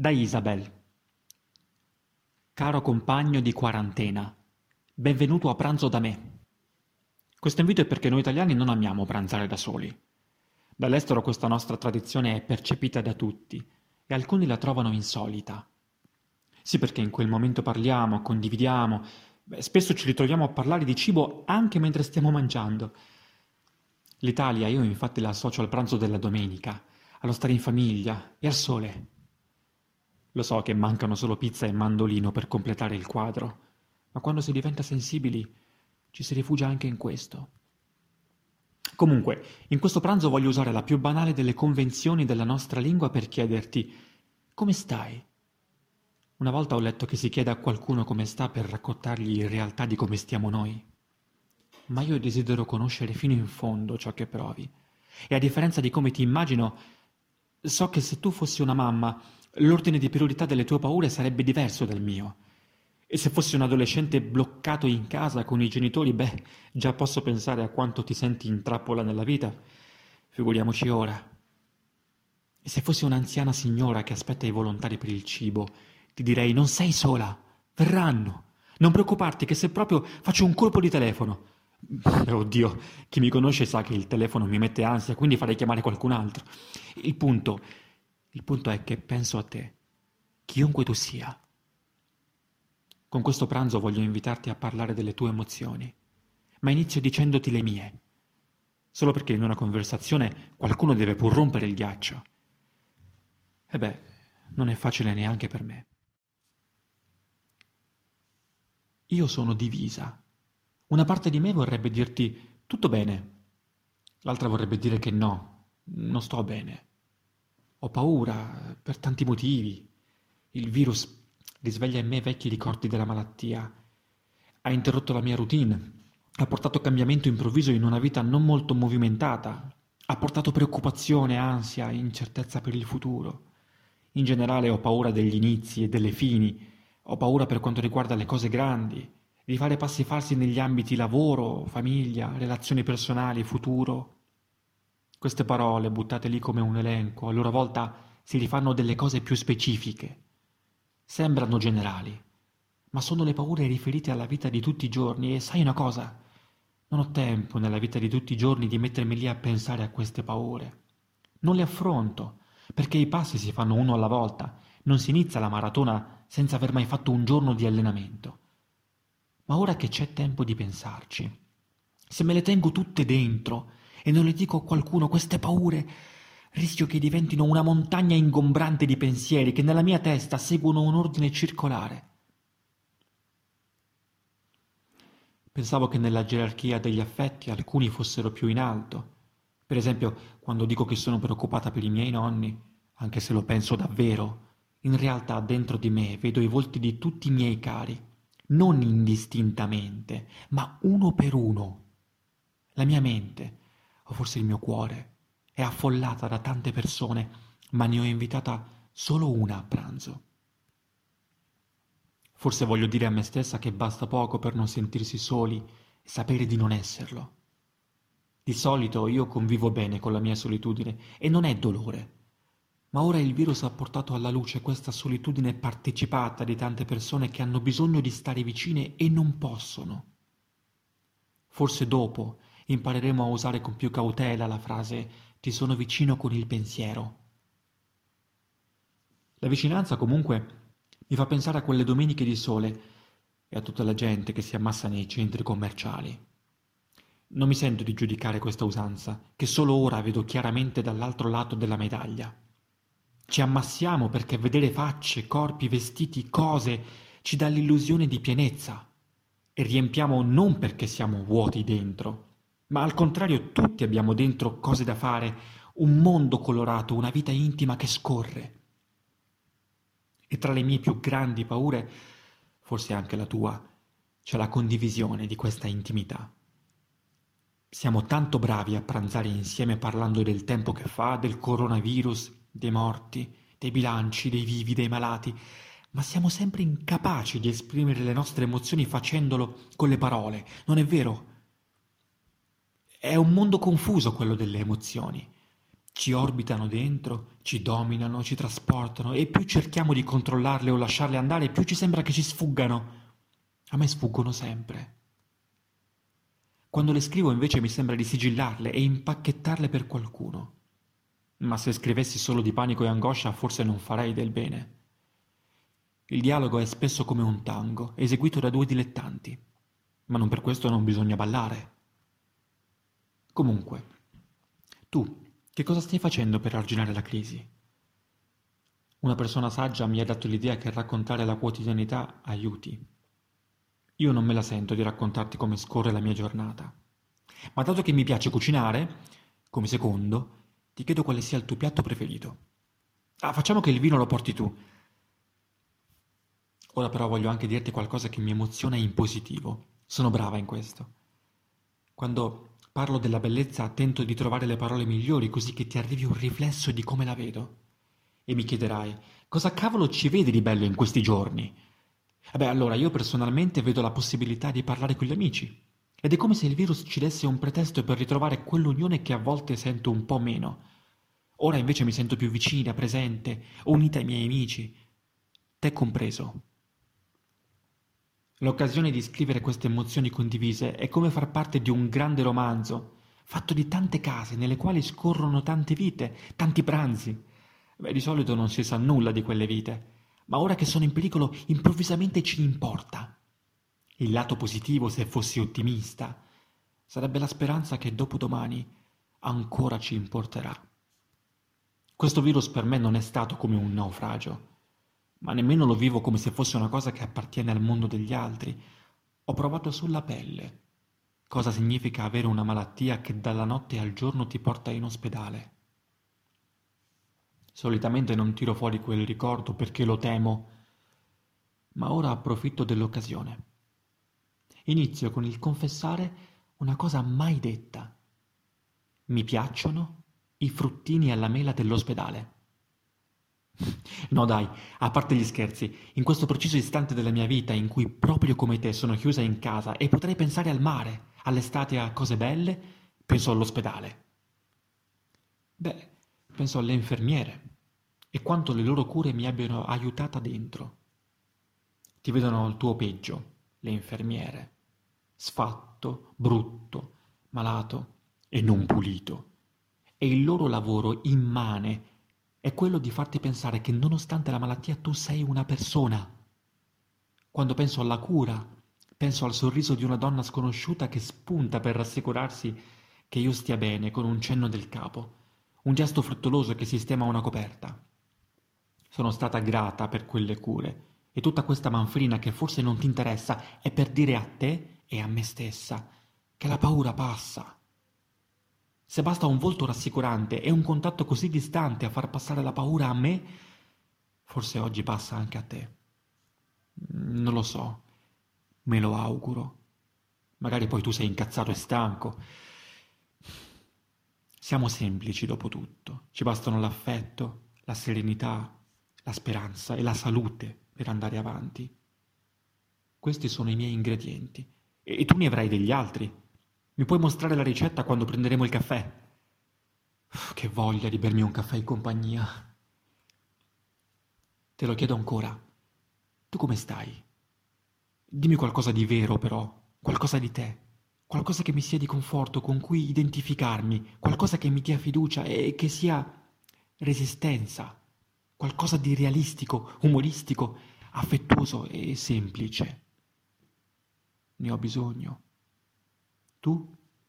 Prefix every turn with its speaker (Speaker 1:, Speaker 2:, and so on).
Speaker 1: Da Isabel. Caro compagno di quarantena, benvenuto a pranzo da me. Questo invito è perché noi italiani non amiamo pranzare da soli. Dall'estero questa nostra tradizione è percepita da tutti e alcuni la trovano insolita. Sì, perché in quel momento parliamo, condividiamo, spesso ci ritroviamo a parlare di cibo anche mentre stiamo mangiando. L'Italia io infatti la associo al pranzo della domenica, allo stare in famiglia e al sole. Lo so che mancano solo pizza e mandolino per completare il quadro, ma quando si diventa sensibili ci si rifugia anche in questo. Comunque, in questo pranzo voglio usare la più banale delle convenzioni della nostra lingua per chiederti come stai? Una volta ho letto che si chiede a qualcuno come sta per raccontargli in realtà di come stiamo noi. Ma io desidero conoscere fino in fondo ciò che provi. E a differenza di come ti immagino, so che se tu fossi una mamma, l'ordine di priorità delle tue paure sarebbe diverso dal mio. E se fossi un adolescente bloccato in casa con i genitori, beh, già posso pensare a quanto ti senti in trappola nella vita. Figuriamoci ora. E se fossi un'anziana signora che aspetta i volontari per il cibo, ti direi non sei sola, verranno. Non preoccuparti che se proprio faccio un colpo di telefono. Oddio, chi mi conosce sa che il telefono mi mette ansia, quindi farei chiamare qualcun altro. Il punto, il punto è che penso a te, chiunque tu sia. Con questo pranzo voglio invitarti a parlare delle tue emozioni, ma inizio dicendoti le mie, solo perché in una conversazione qualcuno deve pur rompere il ghiaccio. E beh, non è facile neanche per me. Io sono divisa. Una parte di me vorrebbe dirti tutto bene, l'altra vorrebbe dire che no, non sto bene. Ho paura per tanti motivi. Il virus risveglia in me vecchi ricordi della malattia. Ha interrotto la mia routine, ha portato cambiamento improvviso in una vita non molto movimentata, ha portato preoccupazione, ansia, incertezza per il futuro. In generale ho paura degli inizi e delle fini, ho paura per quanto riguarda le cose grandi, di fare passi falsi negli ambiti lavoro, famiglia, relazioni personali, futuro. Queste parole, buttate lì come un elenco, a loro volta si rifanno delle cose più specifiche. Sembrano generali, ma sono le paure riferite alla vita di tutti i giorni e sai una cosa? Non ho tempo nella vita di tutti i giorni di mettermi lì a pensare a queste paure. Non le affronto, perché i passi si fanno uno alla volta, non si inizia la maratona senza aver mai fatto un giorno di allenamento. Ma ora che c'è tempo di pensarci, se me le tengo tutte dentro e non le dico a qualcuno queste paure, rischio che diventino una montagna ingombrante di pensieri che nella mia testa seguono un ordine circolare. Pensavo che nella gerarchia degli affetti alcuni fossero più in alto. Per esempio, quando dico che sono preoccupata per i miei nonni, anche se lo penso davvero, in realtà dentro di me vedo i volti di tutti i miei cari, non indistintamente, ma uno per uno. La mia mente, o forse il mio cuore, è affollata da tante persone, ma ne ho invitata solo una a pranzo. Forse voglio dire a me stessa che basta poco per non sentirsi soli e sapere di non esserlo. Di solito io convivo bene con la mia solitudine e non è dolore. Ma ora il virus ha portato alla luce questa solitudine partecipata di tante persone che hanno bisogno di stare vicine e non possono. Forse dopo impareremo a usare con più cautela la frase ti sono vicino con il pensiero. La vicinanza comunque mi fa pensare a quelle domeniche di sole e a tutta la gente che si ammassa nei centri commerciali. Non mi sento di giudicare questa usanza, che solo ora vedo chiaramente dall'altro lato della medaglia. Ci ammassiamo perché vedere facce, corpi, vestiti, cose ci dà l'illusione di pienezza e riempiamo non perché siamo vuoti dentro, ma al contrario tutti abbiamo dentro cose da fare, un mondo colorato, una vita intima che scorre. E tra le mie più grandi paure, forse anche la tua, c'è la condivisione di questa intimità. Siamo tanto bravi a pranzare insieme parlando del tempo che fa, del coronavirus, dei morti, dei bilanci, dei vivi, dei malati, ma siamo sempre incapaci di esprimere le nostre emozioni facendolo con le parole, non è vero? È un mondo confuso quello delle emozioni. ci orbitano dentro, ci dominano, ci trasportano e più cerchiamo di controllarle o lasciarle andare, più ci sembra che ci sfuggano. A me sfuggono sempre. Quando le scrivo invece mi sembra di sigillarle e impacchettarle per qualcuno. Ma se scrivessi solo di panico e angoscia forse non farei del bene. Il dialogo è spesso come un tango, eseguito da due dilettanti, ma non per questo non bisogna ballare. Comunque, tu che cosa stai facendo per arginare la crisi? Una persona saggia mi ha dato l'idea che raccontare la quotidianità aiuti. Io non me la sento di raccontarti come scorre la mia giornata. Ma dato che mi piace cucinare, come secondo, ti chiedo quale sia il tuo piatto preferito. Ah, facciamo che il vino lo porti tu. Ora però voglio anche dirti qualcosa che mi emoziona in positivo. Sono brava in questo. Quando Parlo della bellezza, tento di trovare le parole migliori così che ti arrivi un riflesso di come la vedo. E mi chiederai, cosa cavolo ci vedi di bello in questi giorni? Beh, allora io personalmente vedo la possibilità di parlare con gli amici. Ed è come se il virus ci desse un pretesto per ritrovare quell'unione che a volte sento un po' meno. Ora invece mi sento più vicina, presente, unita ai miei amici, te compreso. L'occasione di scrivere queste emozioni condivise è come far parte di un grande romanzo, fatto di tante case nelle quali scorrono tante vite, tanti pranzi. Beh, di solito non si sa nulla di quelle vite, ma ora che sono in pericolo improvvisamente ci importa. Il lato positivo, se fossi ottimista, sarebbe la speranza che dopodomani ancora ci importerà. Questo virus per me non è stato come un naufragio ma nemmeno lo vivo come se fosse una cosa che appartiene al mondo degli altri. Ho provato sulla pelle cosa significa avere una malattia che dalla notte al giorno ti porta in ospedale. Solitamente non tiro fuori quel ricordo perché lo temo, ma ora approfitto dell'occasione. Inizio con il confessare una cosa mai detta. Mi piacciono i fruttini alla mela dell'ospedale. No dai, a parte gli scherzi, in questo preciso istante della mia vita in cui proprio come te sono chiusa in casa e potrei pensare al mare, all'estate a cose belle, penso all'ospedale. Beh, penso alle infermiere e quanto le loro cure mi abbiano aiutata dentro. Ti vedono al tuo peggio, le infermiere, sfatto, brutto, malato e non pulito. E il loro lavoro immane è quello di farti pensare che nonostante la malattia tu sei una persona. Quando penso alla cura, penso al sorriso di una donna sconosciuta che spunta per rassicurarsi che io stia bene con un cenno del capo, un gesto frettoloso che sistema una coperta. Sono stata grata per quelle cure e tutta questa manfrina che forse non ti interessa è per dire a te e a me stessa che la paura passa se basta un volto rassicurante e un contatto così distante a far passare la paura a me, forse oggi passa anche a te. Non lo so, me lo auguro. Magari poi tu sei incazzato e stanco. Siamo semplici dopo tutto, ci bastano l'affetto, la serenità, la speranza e la salute per andare avanti. Questi sono i miei ingredienti e tu ne avrai degli altri mi puoi mostrare la ricetta quando prenderemo il caffè? Che voglia di bermi un caffè in compagnia. Te lo chiedo ancora. Tu come stai? Dimmi qualcosa di vero però, qualcosa di te, qualcosa che mi sia di conforto, con cui identificarmi, qualcosa che mi dia fiducia e che sia resistenza, qualcosa di realistico, umoristico, affettuoso e semplice. Ne ho bisogno. Tu?